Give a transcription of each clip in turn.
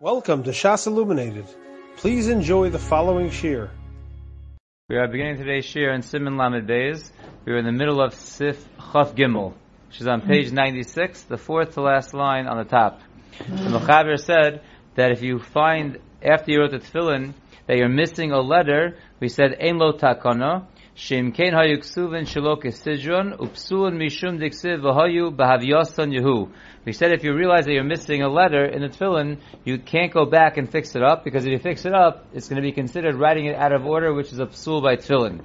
Welcome to Shas Illuminated. Please enjoy the following shiur. We are beginning today's shiur in Siman Lamed Beis. We are in the middle of Sif Chaf Gimel, which is on page 96, the fourth to last line on the top. The Mechaber said that if you find after you wrote the tefillin that you're missing a letter, we said Ein lo takana, We said if you realize that you're missing a letter in the tefillin, you can't go back and fix it up, because if you fix it up, it's going to be considered writing it out of order, which is a psul by tefillin.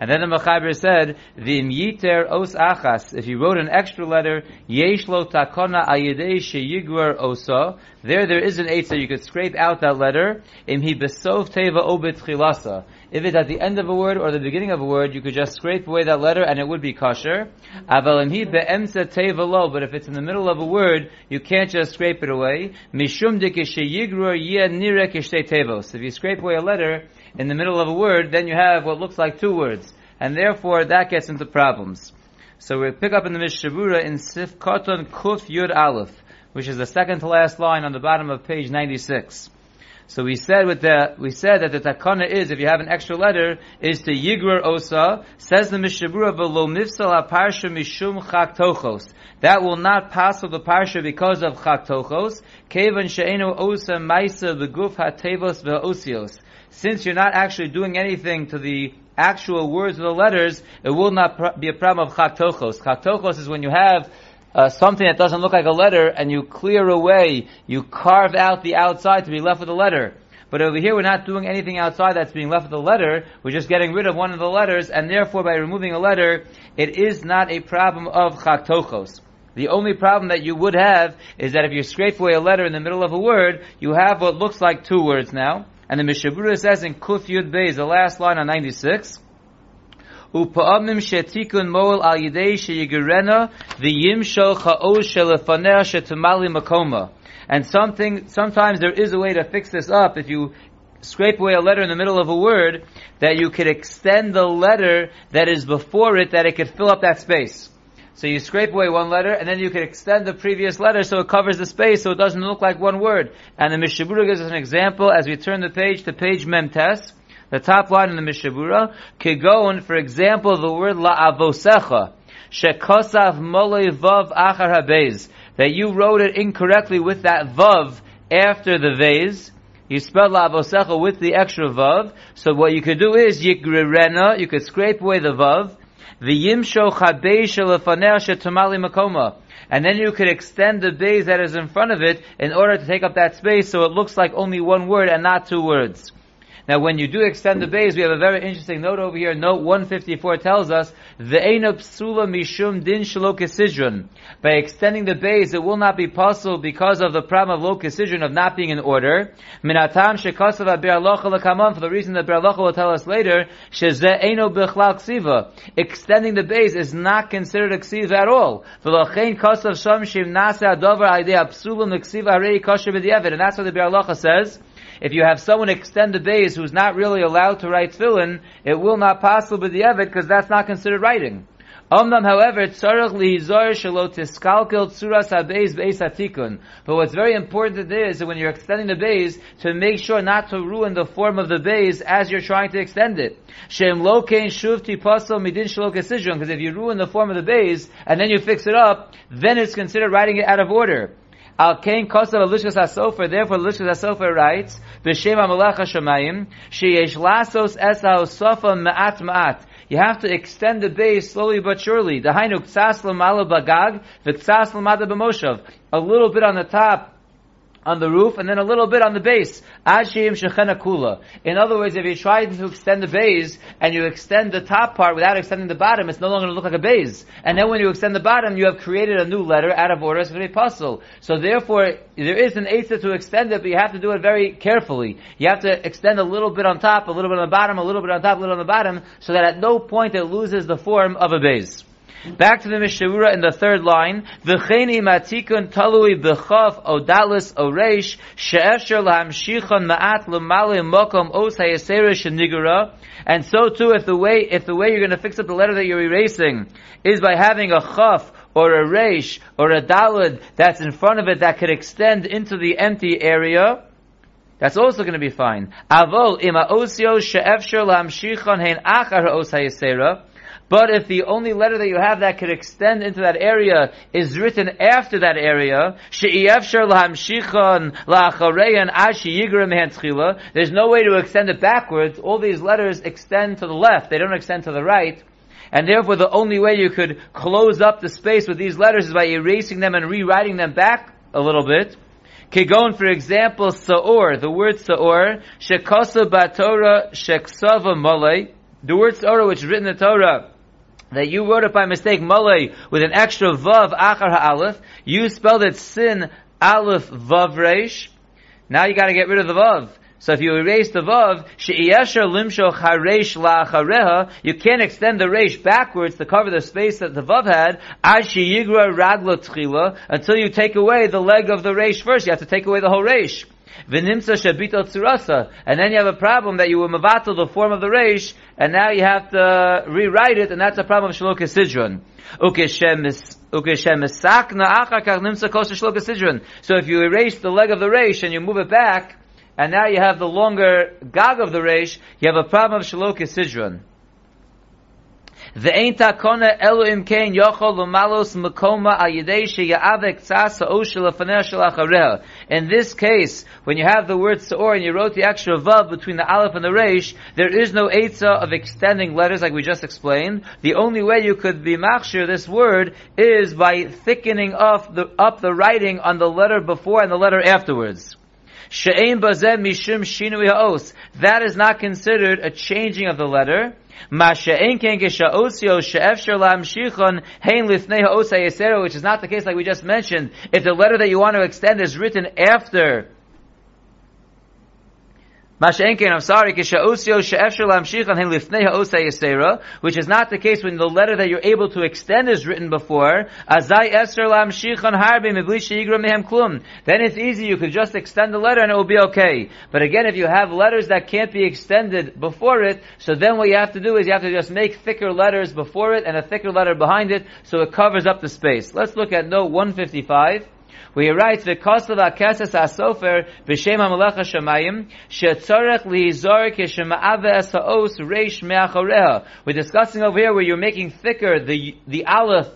And then the Mechaber said, "V'im yiter os achas." If you wrote an extra letter, yesh lo takona ayidei sheyigwer osa. There, there is an eitzah. You could scrape out that letter. Im hi besov teva obit chilasa. If it's at the end of a word or the beginning of a word, you could just scrape away that letter and it would be kosher. Aval im hi beemsa teva lo. But if it's in the middle of a word, you can't just scrape it away. Mishum dik sheyigwer yeh nirek tevos. If you scrape away a letter in the middle of a word, then you have what looks like two words and therefore that gets into problems. So we pick up in the Mishnah Berurah in Sif Koton Kuf Yud Aleph, which is the second to last line on the bottom of page 96. So we said with the, we said that the takana is, if you have an extra letter, is to yigrer osa, says the Mishnah Berurah, v'lo mifsal ha-parsha mishum chak tochos. That will not pass the parsha because of chak tochos, kevan she'enu osa maisa v'guf ha-tevos v'osios. Since you're not actually doing anything to the actual words of the letters, it will not be a problem of chaktochos. Chaktochos is when you have uh, something that doesn't look like a letter and you clear away, you carve out the outside to be left with a letter. But over here, we're not doing anything outside that's being left with a letter. We're just getting rid of one of the letters, and therefore, by removing a letter, it is not a problem of chaktochos. The only problem that you would have is that if you scrape away a letter in the middle of a word, you have what looks like two words now. And the Mishnah Berurah says in Kuf Yud Beis, the last line on 96, Upa'amim shetikun moel al shetamali makoma. And something, sometimes there is a way to fix this up if you scrape away a letter in the middle of a word, that you could extend the letter that is before it, that it could fill up that space. So you scrape away one letter, and then you can extend the previous letter so it covers the space, so it doesn't look like one word. And the Mishnah Berurah gives us an example as we turn the page to page Memtes, the top line in the Mishnah Berurah, Kigon, for example, the word la'avosecha, shekosav molei vav achar habez, that you wrote it incorrectly with that vav after the vase, you spelled la'avosecha with the extra vav, so what you could do is, yigrirena, you could scrape away the vav, And then you could extend the beis that is in front of it in order to take up that space so it looks like only one word and not two words. Now, when you do extend the beis, we have a very interesting note over here. Note 154 tells us, "Ve'ena psula mishum din shalokisidron." By extending the beis, it will not be possible because of the problem of lokisidron of not being in order. Minatam shekasav lakaman for the reason that Biur Halacha will tell us later, sheze'eno bichlal ksiva. Extending the beis is not considered a ksiva at all. V'lochein kasav sham shim nasa adover idea psula miksiva harei kosher b'di'evid. And that's what the Biur Halacha says if you have someone extend the beis who's not really allowed to write tefillin, it will not possibly be evid because that's not considered writing. Omnam, however. But what's very important is that when you're extending the beis, to make sure not to ruin the form of the beis as you're trying to extend it. Because if you ruin the form of the beis, and then you fix it up, then it's considered writing it out of order. Al Kain Kosav Alishkas HaSofer, therefore Alishkas HaSofer writes, B'Shem HaMelech HaShemayim, Sheyesh Lasos Es HaSofa Ma'at Ma'at. You have to extend the beis slowly but surely. The Dahainu Ktsas L'mala Bagag, V'Ktsas L'mada B'Moshav. A little bit on the top, on the roof and then a little bit on the beis. Ashim shechena kula. In other words, if you try to extend the beis and you extend the top part without extending the bottom, it's no longer going to look like a beis. And then when you extend the bottom, you have created a new letter out of order. Going to be pasul. So therefore, there is an eitzah to extend it, but you have to do it very carefully. You have to extend a little bit on top, a little bit on the bottom, a little bit on top, a little on the bottom, so that at no point it loses the form of a base. Back to the Mishnah Berurah in the third line. V'cheni matikun talui b'chav odalis oreish she'esher lahamshichon ma'at l'mali mokom os hayasera shenigura. And so too, if the way if the way you're going to fix up the letter that you're erasing is by having a chaf or a reish or a dalid that's in front of it that could extend into the empty area. That's also going to be fine. Avol ima osio she'efshir lamshichon hein achar os hayesera. But if the only letter that you have that could extend into that area is written after that area, there's no way to extend it backwards. All these letters extend to the left. They don't extend to the right. And therefore the only way you could close up the space with these letters is by erasing them and rewriting them back a little bit. Kigon, for example, Sa'or, the word Sa'or, Shekosa Batorah Sheksava Malay, the word Sa'or which is written in the Torah, that you wrote it by mistake, Malay, with an extra Vav Achar Ha'alef, you spelled it Sin Aleph Vav Reish, now you gotta get rid of the Vav. So if you erase the vav, she'iyesher limsho charesh la'achareha, you can't extend the resh backwards to cover the space that the vav had, ad she'igra ragla tchila, until you take away the leg of the resh first. You have to take away the whole resh. Shabito tzurasa, and then you have a problem that you were mavatal the form of the resh, and now you have to rewrite it, and that's a problem of shalok sidron. So if you erase the leg of the resh and you move it back, and now you have the longer gag of the reish, you have a problem of shalok sidron. Ain't takona elu kain yochol lumalos makoma al yidei sheyavek tzasa oshel afaner In this case, when you have the word seor and you wrote the extra vav between the aleph and the reish, there is no etza of extending letters like we just explained. The only way you could be machshir this word is by thickening up the, up the writing on the letter before and the letter afterwards. She'ein bazeh mishum shinui ha'os. That is not considered a changing of the letter. Which is not the case like we just mentioned. If the letter that you want to extend is written after Mashenkin, I'm sorry, which is not the case when the letter that you're able to extend is written before. Then it's easy, you could just extend the letter and it will be okay. But again, if you have letters that can't be extended before it, so then what you have to do is you have to just make thicker letters before it and a thicker letter behind it, so it covers up the space. Let's look at note 155 where he writes, "V'kosav akesas asofer b'shem hamelech hashemayim shetzorech lihizor kishema'ave es ha'os reish me'achoreha." We're discussing over here where you're making thicker the the aleph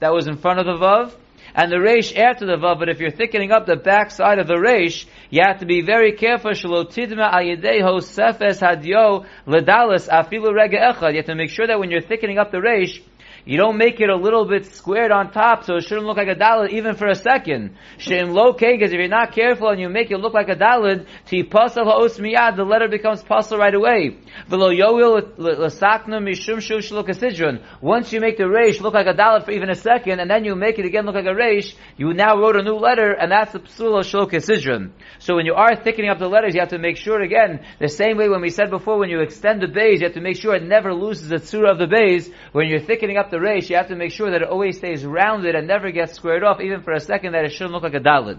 that was in front of the vav and the reish after the vav. But if you're thickening up the back side of the reish, you have to be very careful. Shalotidma al yedei sefes hadyo ledalis afilu rega echad. You have to make sure that when you're thickening up the reish you don't make it a little bit squared on top so it shouldn't look like a dalid even for a second. Shem lo because if you're not careful and you make it look like a dalid, ti pasal ha'os miyad, the letter becomes pasal right away. V'lo yoil l'sakna mishum. Once you make the reish look like a dalid for even a second, and then you make it again look like a reish, you now wrote a new letter, and that's the psul of shlukasidron. So when you are thickening up the letters, you have to make sure again, the same way when we said before, when you extend the beis, you have to make sure it never loses the tzura of the beis. When you're thickening up the resh, you have to make sure that it always stays rounded and never gets squared off, even for a second, that it shouldn't look like a dalid.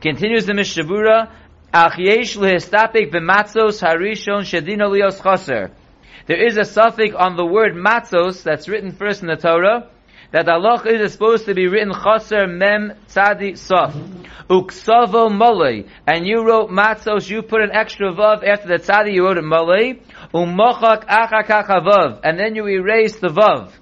Continues the Mishnah Berurah, lehistapik b'matzos harishon shedino lios chaser. There is a suffix on the word matzos that's written first in the Torah, that Allah is supposed to be written chaser mem tzadi sof. Uksavo molei. And you wrote matzos, you put an extra vav after the tzadi, you wrote it molei. Umochak achakach And then you erase the vav.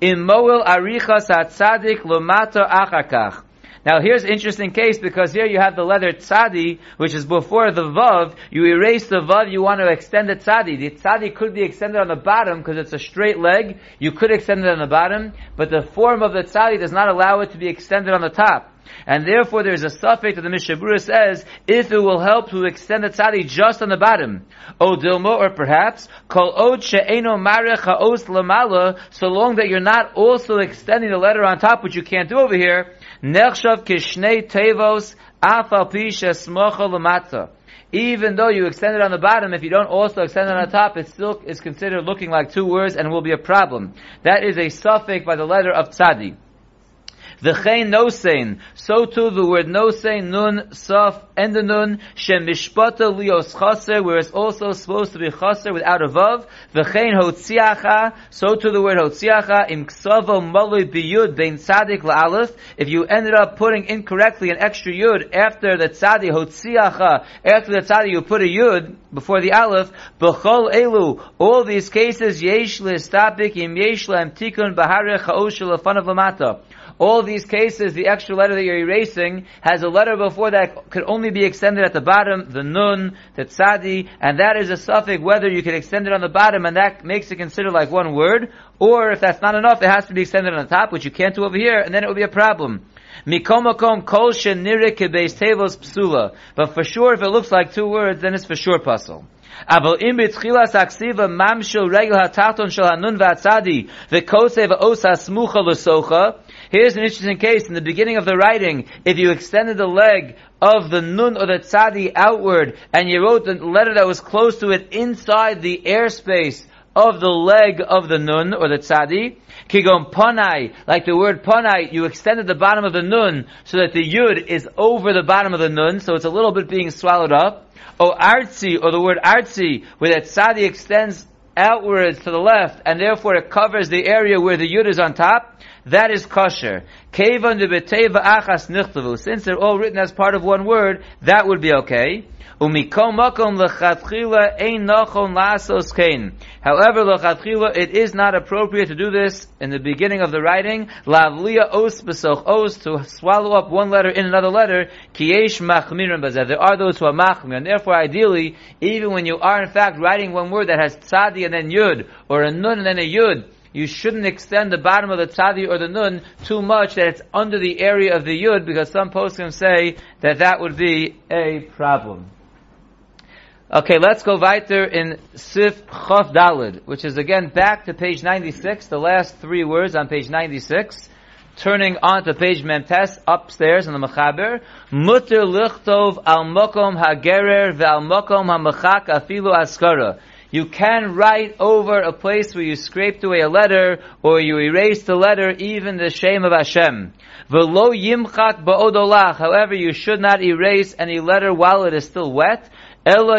In Moel Arichas Tzadik Lomato Achakach. Now here's interesting case because here you have the letter tzadi, which is before the vav. You erase the vav, you want to extend the tzadi. The tzadi could be extended on the bottom because it's a straight leg. You could extend it on the bottom, but the form of the tzadi does not allow it to be extended on the top. And therefore there is a suffix that the Mishnah Berurah says, if it will help to extend the tzadi just on the bottom. O dilmo, or perhaps, kol od she'eno marech ha'os lamala, so long that you're not also extending the letter on top, which you can't do over here, nechshav kishnei tevos afal pi shesmocha. Even though you extend it on the bottom, if you don't also extend it on the top, it still is considered looking like two words and will be a problem. That is a suffix by the letter of tzadi. V'chein nosein. So too the word nosein, nun, saf, and the nun, shem mishpata lios chaser, where it's also supposed to be chaser without a vav. V'chein hotziacha. So too the word hotziacha, im ksavo malui biyud bein tzadik la'alef. If you ended up putting incorrectly an extra yud after the tzadik hotziacha, after the tzadik you put a yud before the aleph, b'chol elu, all these cases, yesh l'estapik im yesh la'em tikun b'harech ha'osh l'fanav lamata. All these cases, the extra letter that you're erasing has a letter before that could only be extended at the bottom, the nun, the tzadi, and that is a suffix whether you can extend it on the bottom and that makes it considered like one word, or if that's not enough, it has to be extended on the top, which you can't do over here, and then it would be a problem. Mikomakom kol tevos psula. But for sure, if it looks like two words, then it's for sure pasul. Here's an interesting case. In the beginning of the writing, if you extended the leg of the nun or the tzadi outward, and you wrote the letter that was close to it inside the airspace of the leg of the nun or the tzadi, kigon ponai, like the word ponai, you extended the bottom of the nun so that the yud is over the bottom of the nun, so it's a little bit being swallowed up. O artzi, or the word artzi, where that tzadi extends outwards to the left, and therefore it covers the area where the yud is on top, that is kosher. Since they're all written as part of one word, that would be okay. However, it is not appropriate to do this in the beginning of the writing. Lavliya os besoch os, to swallow up one letter in another letter. There are those who are machmir, and therefore, ideally, even when you are in fact writing one word that has tzadi and then yud, or a nun and then a yud, you shouldn't extend the bottom of the tzadi or the nun too much that it's under the area of the yud because some poskim say that that would be a problem. Okay, let's go weiter in Sif Chof Dalid, which is again back to page 96, the last three words on page 96. Turning on to page Memtes upstairs in the Mechaber, Mutter lichtov al mokom hagerer ve'al mokom ha afilu askara. You can write over a place where you scraped away a letter or you erased the letter, even the shame of Hashem. Yimchak ba'odolach. However, you should not erase any letter while it is still wet. Ela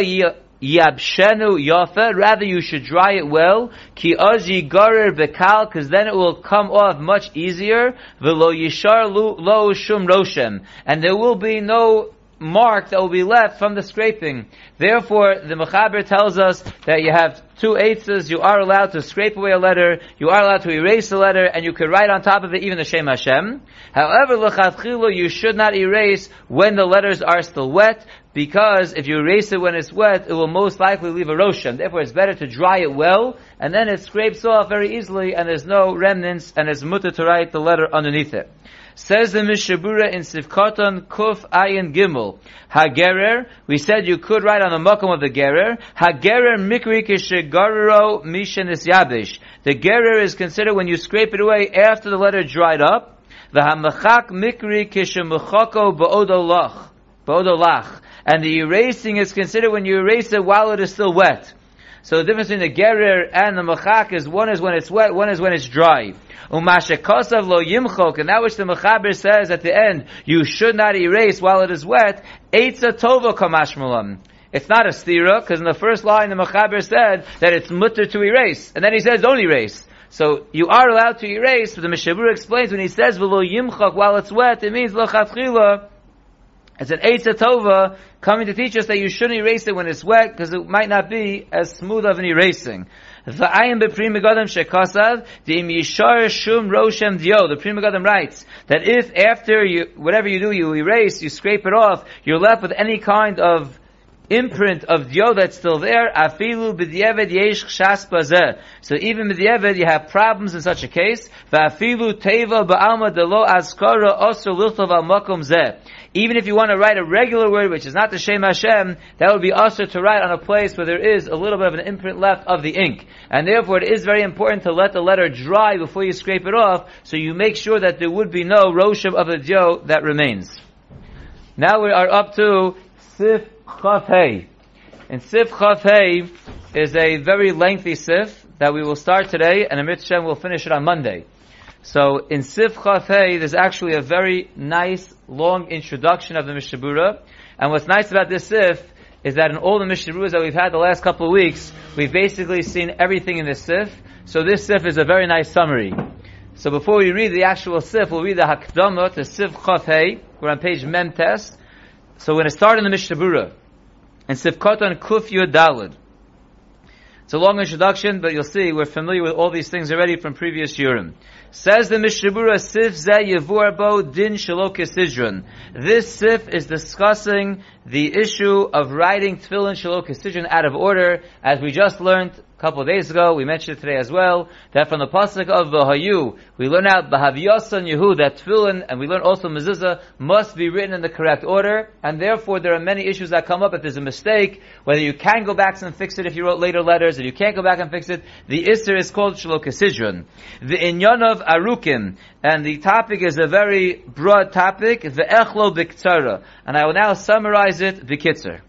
yabshenu. Rather, you should dry it well. Ki garer bekal, because then it will come off much easier. Yishar lo shum roshem. And there will be no mark that will be left from the scraping. Therefore, the Mechaber tells us that you have two eighths, you are allowed to scrape away a letter, you are allowed to erase a letter, and you could write on top of it even the Shem Hashem. However, l'chadchilu, you should not erase when the letters are still wet, because if you erase it when it's wet, it will most likely leave a roshan. Therefore, it's better to dry it well, and then it scrapes off very easily, and there's no remnants, and it's mutter to write the letter underneath it. Says the Mishnah Berurah in Sivkoton Kuf Ayin Gimel. Hagerer, we said you could write on the makom of the gerer. Hagerer mikri kishegarero mishenis yabish. The gerer is considered when you scrape it away after the letter dried up. The hamachak mikri kishemuchako ba'odolach. Ba'odolach. And the erasing is considered when you erase it while it is still wet. So the difference between the gerer and the machak is one is when it's wet, one is when it's dry. Umashakasav lo yimchok, and that which the Mechaber says at the end, you should not erase while it is wet, eitza tova. It's not a stira, because in the first line the Mechaber said that it's mutter to erase, and then he says don't erase. So you are allowed to erase, but the Mishnah Berurah explains when he says v'lo yimchok while it's wet, it means lo it's an Eitza Tova coming to teach us that you shouldn't erase it when it's wet because it might not be as smooth of an erasing. The Ayin B'Pri Megadim Shekasav, the Yishar Shum Roshem Dio, the Pri Megadim writes that if after you, whatever you do, you erase, you scrape it off, you're left with any kind of imprint of dio that's still there, afilu b'diavad yesh chshas. So even b'diavad you have problems in such a case. Teva ba'alma luchtav al makom zeh. Even if you want to write a regular word, which is not the Shem Hashem, that would be also to write on a place where there is a little bit of an imprint left of the ink. And therefore it is very important to let the letter dry before you scrape it off, so you make sure that there would be no roshim of the dio that remains. Now we are up to Sif Chaf Hey. And Sif Chaf Hey is a very lengthy Sif that we will start today, and Amit Shem will finish it on Monday. So in Sif Chafei, there's actually a very nice, long introduction of the Mishnah Berurah. And what's nice about this Sif is that in all the Mishnah Berurahs that we've had the last couple of weeks, we've basically seen everything in this Sif. So this Sif is a very nice summary. So before we read the actual Sif, we'll read the Hakdama to Sif Chafei. We're on page Mem Test. So we're going to start in the Mishnah Berurah. And Sif Kotan Kuf Yud Dalid. It's a long introduction, but you'll see we're familiar with all these things already from previous Yurim. Says the Mishnah Berurah Sif Zeh Yevurbo Din Shalok This Sif is discussing the issue of writing Tefillin Shalok out of order, as we just learned couple days ago, we mentioned it today as well, that from the pasuk of Vahayu, we learn out Bahavyasan Yehu, that tefillin, and we learn also mezuzah, must be written in the correct order, and therefore there are many issues that come up if there's a mistake, whether you can go back and fix it if you wrote later letters, and you can't go back and fix it, the Isser is called Shalokasidron. The Inyan of Arukim, and the topic is a very broad topic, the Echlo Biktsara, and I will now summarize it, the Bikitzer.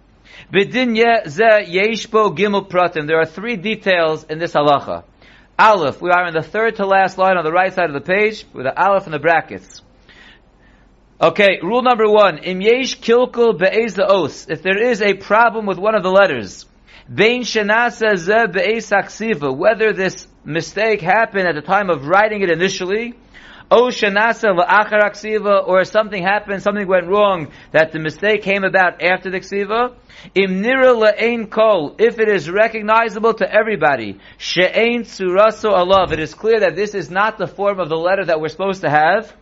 B'dinya ze yeshbo gimel pratim. There are three details in this halacha. Aleph, we are in the third to last line on the right side of the page with the aleph in the brackets. Okay, rule number one. Im yesh kilkul be'ez os. If there is a problem with one of the letters, bein shenasa ze be'ez whether this mistake happened at the time of writing it initially, Or something happened, something went wrong, that the mistake came about after the ksiva, Im nira la'ein kol, if it is recognizable to everybody, she'ein tsuraso alav, it is clear that this is not the form of the letter that we're supposed to have.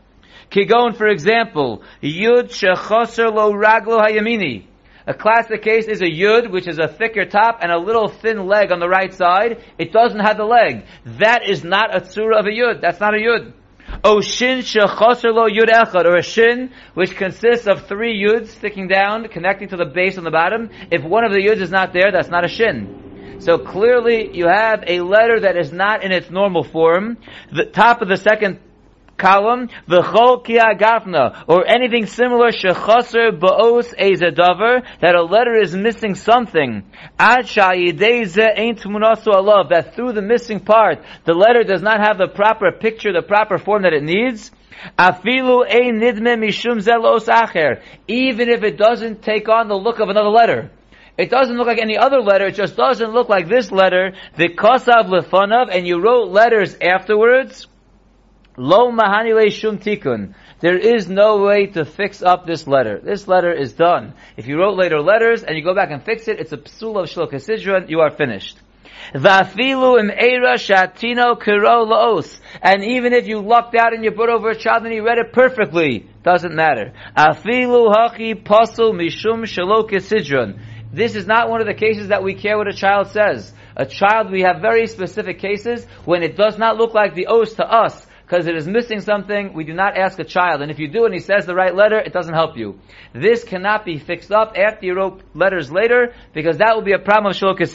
Kigon, for example, yud shechoser lo raglo hayamini. A classic case is a yud, which is a thicker top and a little thin leg on the right side. It doesn't have the leg. That is not a tsura of a yud. That's not a yud. O shin yud echad, or a shin which consists of three yuds sticking down, connecting to the base on the bottom. If one of the yuds is not there, that's not a shin. So clearly, you have a letter that is not in its normal form. The top of the second column, v'chol kiagafna, or anything similar, shechaser ba'os ezedavar, that a letter is missing something. Ad sha'yideze ain't munasu alav, that through the missing part, the letter does not have the proper picture, the proper form that it needs. Afilu ein nidme mishum zelos acher, even if it doesn't take on the look of another letter. It doesn't look like any other letter. It just doesn't look like this letter. The kosav lefanav, and you wrote letters afterwards. Lo mahani shum tikun. There is no way to fix up this letter. This letter is done. If you wrote later letters and you go back and fix it, it's a psul of shlokasidron, you are finished. Vafilu im era shatino kiro laos. And even if you lucked out and you put over a child and he read it perfectly, doesn't matter. Afilu hachi pasul mishum shalokasidron. This is not one of the cases that we care what a child says. A child, we have very specific cases when it does not look like the os to us because it is missing something, we do not ask a child. And if you do and he says the right letter, it doesn't help you. This cannot be fixed up after you wrote letters later, because that will be a problem of Shulka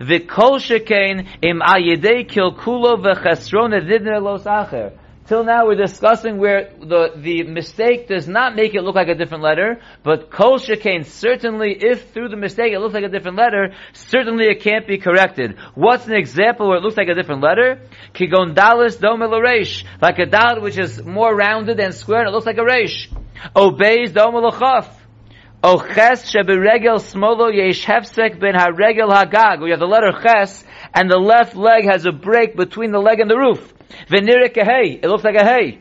The kol shekain im ayedei kilkulo v'chesron los acher. Till now we're discussing where the, the mistake does not make it look like a different letter, but kol shekain, certainly if through the mistake it looks like a different letter, certainly it can't be corrected. What's an example where it looks like a different letter? Kigon dalis domel reish, like a dal which is more rounded and square and it looks like a reish. Obeys domel chaf. Oches sheberegel smolo yesh hefsek ben haregel hagag. We have the letter ches, and the left leg has a break between the leg and the roof. V'nirek a hey. It looks like a hey.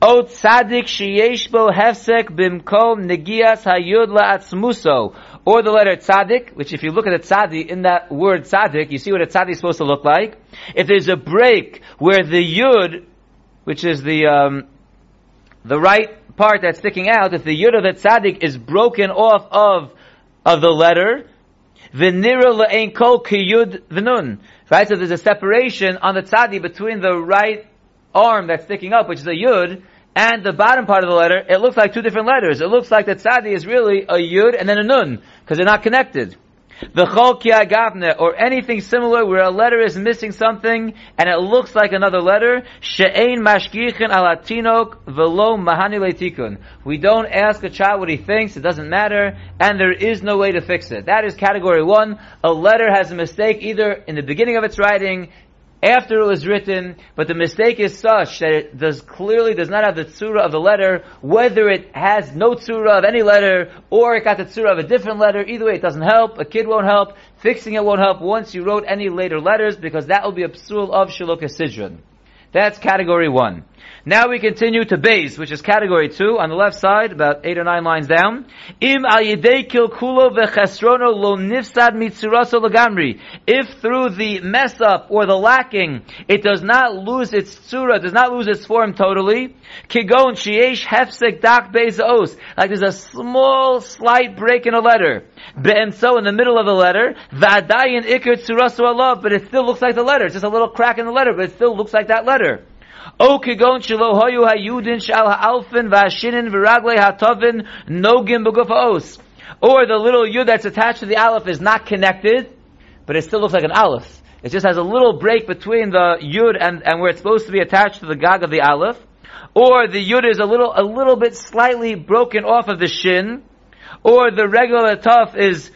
O tzadik sheyesh bo hefsek bimkom negias hayud la'atzmuso. Or the letter tzadik, which if you look at the tzadik, in that word tzadik, you see what a tzadik is supposed to look like. If there's a break where the yud, which is the, um, the right part that's sticking out, if the yud of the tzadik is broken off of, of the letter, V'nira le'ein kol kiyud v'nun. Right? So there's a separation on the tzadi between the right arm that's sticking up, which is a yud, and the bottom part of the letter. It looks like two different letters. It looks like the tzadi is really a yud and then a nun, because they're not connected. The chol or anything similar where a letter is missing something and it looks like another letter, she'ein mashgichin alatinok velo mahani leitikun. We don't ask a child what he thinks, it doesn't matter, and there is no way to fix it. That is category one. A letter has a mistake either in the beginning of its writing, after it was written, but the mistake is such that it does clearly does not have the tzura of the letter, whether it has no tzura of any letter, or it got the tzura of a different letter, either way it doesn't help, a kid won't help, fixing it won't help once you wrote any later letters, because that will be a psul of Shaloka Sidron. That's category one. Now we continue to beis, which is category two, on the left side, about eight or nine lines down. Im al lo nifsad lagamri. If through the mess up or the lacking, it does not lose its tzura, does not lose its form totally, kigon sheyesh hefsek dak bezos, like there's a small, slight break in a letter. And so in the middle of the letter, v'adayin ikr tzuraso alav, but it still looks like the letter. It's just a little crack in the letter, but it still looks like that letter. O kigon shelo hoyu hayudin shal ha'alfin v'ashinin v'raglei ha'tovin nogim b'guf ha'os. Or the little yud that's attached to the aleph is not connected, but it still looks like an aleph. It just has a little break between the yud and, and where it's supposed to be attached to the gag of the aleph. Or the yud is a little, a little bit slightly broken off of the shin. Or the regular tough is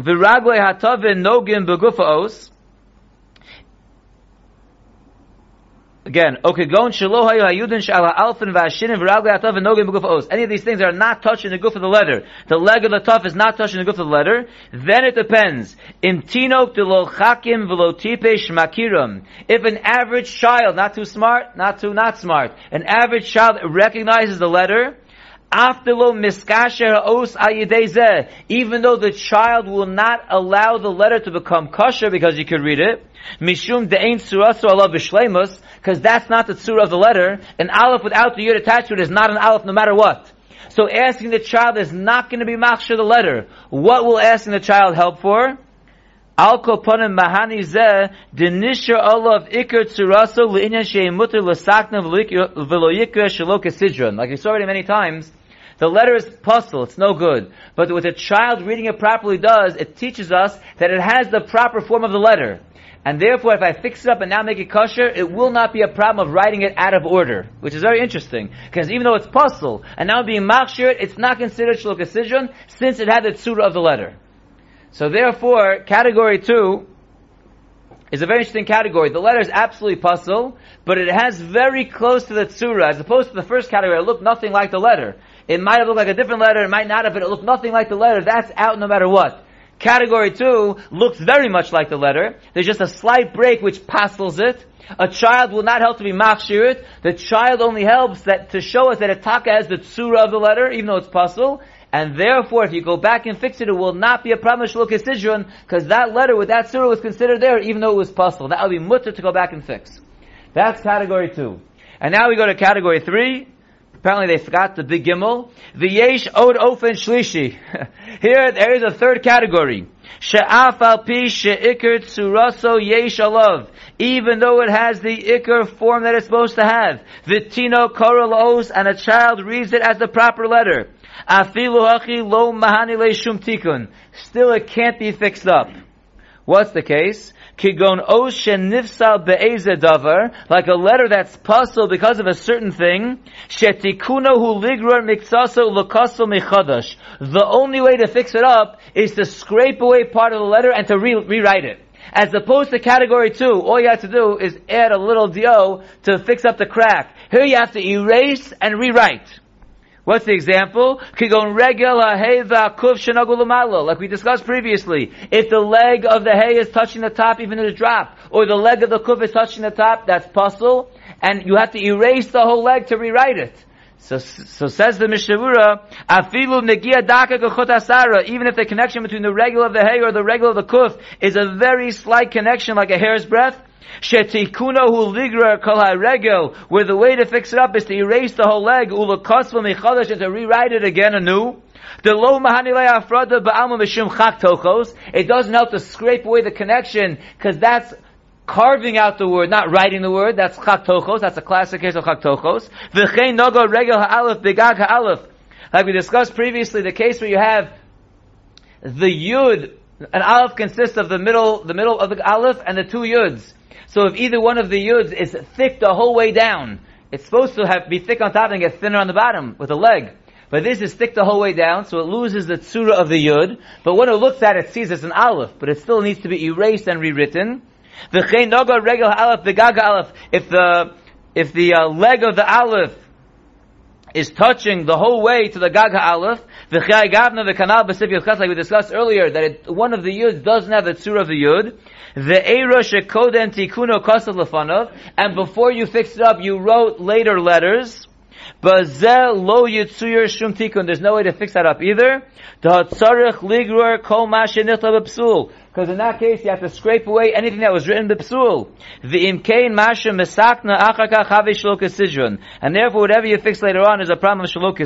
v'raglei ha'tovin nogim b'guf Again, okegon shelo hayu hayudin shala alfin v'ashinim v'ragli atav v'nogim b'guf os. Any of these things are not touching the guf of the letter. The leg of the tuff is not touching the guf of the letter. Then it depends. Im tinok chakim v'lo tipesh makirum. If an average child, not too smart, not too not smart, an average child recognizes the letter, Even though the child will not allow the letter to become kosher because you could read it, because that's not the surah of the letter. An aleph without the yud attached to it is not an aleph no matter what. So asking the child is not going to be machshir the letter. What will asking the child help for? Al koponim mahani zeh denisher olav ikr tzuraso le'inyan she'im mutter l'sakna v'lo yikra shelo. Like we saw already many times, the letter is pasul, it's no good. But what a child reading it properly does, it teaches us that it has the proper form of the letter. And therefore, if I fix it up and now make it kosher, it will not be a problem of writing it out of order, which is very interesting. Because even though it's pasul, and now being machshir, it's not considered shlokasidron, since it had the tzura of the letter. So therefore, category two is a very interesting category. The letter is absolutely pasul, but it has very close to the tzura, as opposed to the first category, it looked nothing like the letter. It might have looked like a different letter, it might not have, but it looked nothing like the letter. That's out no matter what. Category two looks very much like the letter. There's just a slight break which pastels it. A child will not help to be machshir The child only helps that to show us that a taka has the tsura of the letter, even though it's pasul. And therefore, if you go back and fix it, it will not be a problem because that letter with that surah was considered there, even though it was pasul. That would be mutter to go back and fix. That's category two. And now we go to category three. Apparently they forgot the big gimel. V'yesh od ofen shlishi. Here there is a third category. She'af al pi she'ikr tsuraso yesh alav. Even though it has the ikr form that it's supposed to have. V'tino koral os, and a child reads it as the proper letter. Afilu hachi lo mahani shum tikun. Still it can't be fixed up. What's the case? Kigon oshen nifsal be'eze like a letter that's puzzled because of a certain thing, shetikuno hu ligrar miksaso lokaso mechadash. The only way to fix it up is to scrape away part of the letter and to re- rewrite it. As opposed to category two, all you have to do is add a little do to fix up the crack. Here you have to erase and rewrite. What's the example? Like we discussed previously. If the leg of the hay is touching the top even in a drop, or the leg of the kuf is touching the top, that's pasul, and you have to erase the whole leg to rewrite it. So, so says the Mishnah Berurah, afilu negia daka asara, even if the connection between the regular of the hay or the regular of the kuf is a very slight connection, like a hair's breadth, Kol where the way to fix it up is to erase the whole leg, ulakosva mechadash, and to rewrite it again anew. The lo mahanile afrada ba'alma mishum chak tochos. It doesn't help to scrape away the connection, because that's carving out the word, not writing the word. That's chak tochos. That's a classic case of chak tochos. V'chein nogo regel ha'alef ha'alef. Like we discussed previously, the case where you have the yud, an aleph consists of the middle, the middle of the aleph and the two yuds. So if either one of the yuds is thick the whole way down, it's supposed to have, be thick on top and get thinner on the bottom with a leg. But this is thick the whole way down, so it loses the tsura of the yud. But when it looks at it, it sees it's an aleph, but it still needs to be erased and rewritten. The noga regel aleph begaga aleph. If the if the uh, leg of the aleph is touching the whole way to the Gag Aleph, the Chai Gavna, the Kanal Basif Yud like we discussed earlier, that it, one of the Yuds doesn't have the Tzur of the Yud, the Eira Shekoden Tikuno Kosav Lefanov, and before you fixed it up, you wrote later letters, Bazel lo yitzuyir shum tikun. There's no way to fix that up either. Tzarich ligrur kol b'psul. Because in that case, you have to scrape away anything that was written b'psul. The imkein masha mesakna achaka chavi shalok And therefore, whatever you fix later on is a problem of shalok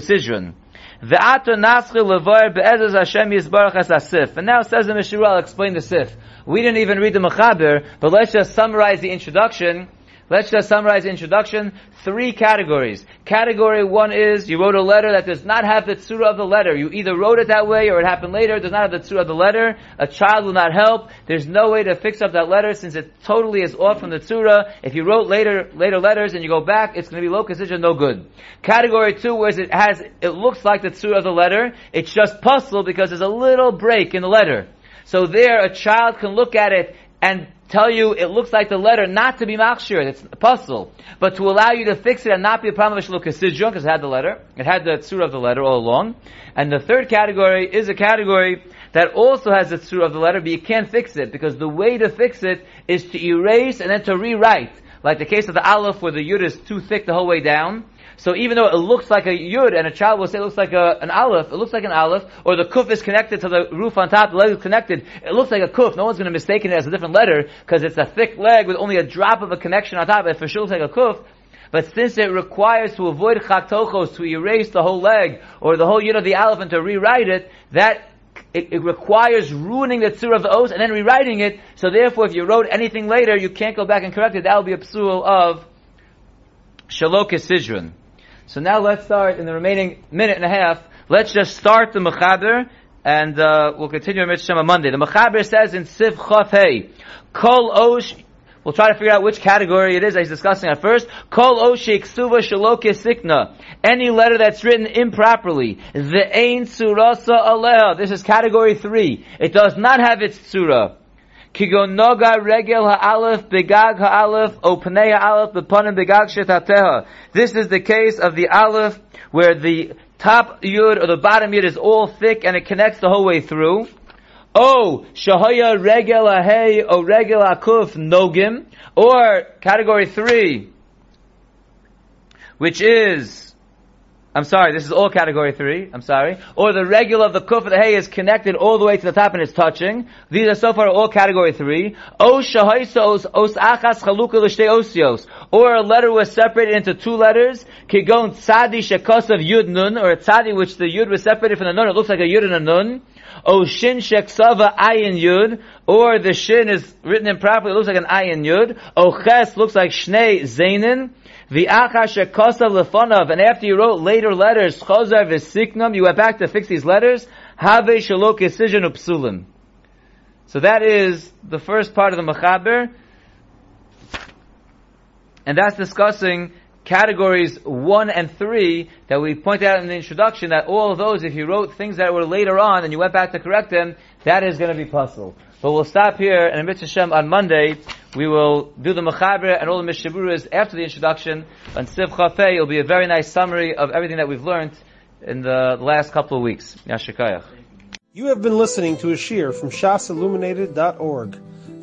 The ato naschi levar be'ezaz Hashem yisbarach as asif. And now says the Mishra, I'll explain the sif. We didn't even read the Mechaber, but let's just summarize the introduction Let's just summarize introduction. Three categories. Category one is you wrote a letter that does not have the tzura of the letter. You either wrote it that way or it happened later. It does not have the tzura of the letter. A child will not help. There's no way to fix up that letter since it totally is off from the tzura. If you wrote later later letters and you go back, it's going to be low decision, no good. Category two where it has it looks like the tzura of the letter. It's just pasul because there's a little break in the letter. So there, a child can look at it and tell you it looks like the letter not to be machshir, it's a puzzle, but to allow you to fix it and not be a problem of because it had the letter, it had the tzur of the letter all along. And the third category is a category that also has the tzur of the letter, but you can't fix it because the way to fix it is to erase and then to rewrite. Like the case of the aleph where the yud is too thick the whole way down, so even though it looks like a yud, and a child will say it looks like a, an aleph, it looks like an aleph, or the kuf is connected to the roof on top, the leg is connected, it looks like a kuf. No one's going to mistake it as a different letter because it's a thick leg with only a drop of a connection on top. It for sure looks like a kuf. But since it requires to avoid chaktochos, to erase the whole leg, or the whole yud of the aleph and to rewrite it, that it, it, requires ruining the tzur of the oath and then rewriting it. So therefore, if you wrote anything later, you can't go back and correct it. That will be a psul of shalok sidron. So now let's start in the remaining minute and a half. Let's just start the Mechaber, and uh, we'll continue our Mitzvah on Monday. The Mechaber says in Siv Chof Hey, Kol Osh, we'll try to figure out which category it is that he's discussing at first. Kol Oshik Suva Shaloke Sikna, any letter that's written improperly. The Ein Surasa Aleha, this is category three. It does not have its surah. Kigonoga regel ha'alef begag ha'alef o pnei ha'alef beponim begag shetateha. This is the case of the aleph where the top yud or the bottom yud is all thick and it connects the whole way through. Oh, o shahaya regel ha'hei o regel ha'kuf nogim. Or category three, which is I'm sorry, this is all category three. I'm sorry. Or the regular of the kuf of the hay is connected all the way to the top and it's touching. These are so far all category three. Or a letter was separated into two letters. Kigon tzadi shekosav yud nun, or a tzadi which the yud was separated from the nun. It looks like a yud and a nun. O shin sheksava ayin yud, or the shin is written improperly. It looks like an ayin yud. O ches looks like shnei zainin. The achash kosa lefonov, and after you wrote later letters, chozar v'siknum, you went back to fix these letters, have shalok decision upsulim. So that is the first part of the mechaber, and that's discussing categories one and three that we pointed out in the introduction that all those, if you wrote things that were later on and you went back to correct them, that is going to be pasul. But we'll stop here, and in Mitzvah shem on Monday, we will do the Mechaber and all the Mishnah Berurahs after the introduction. On Siv Chafei, it'll be a very nice summary of everything that we've learned in the last couple of weeks. Yashikayach. You have been listening to a shiur from shasilluminated.org.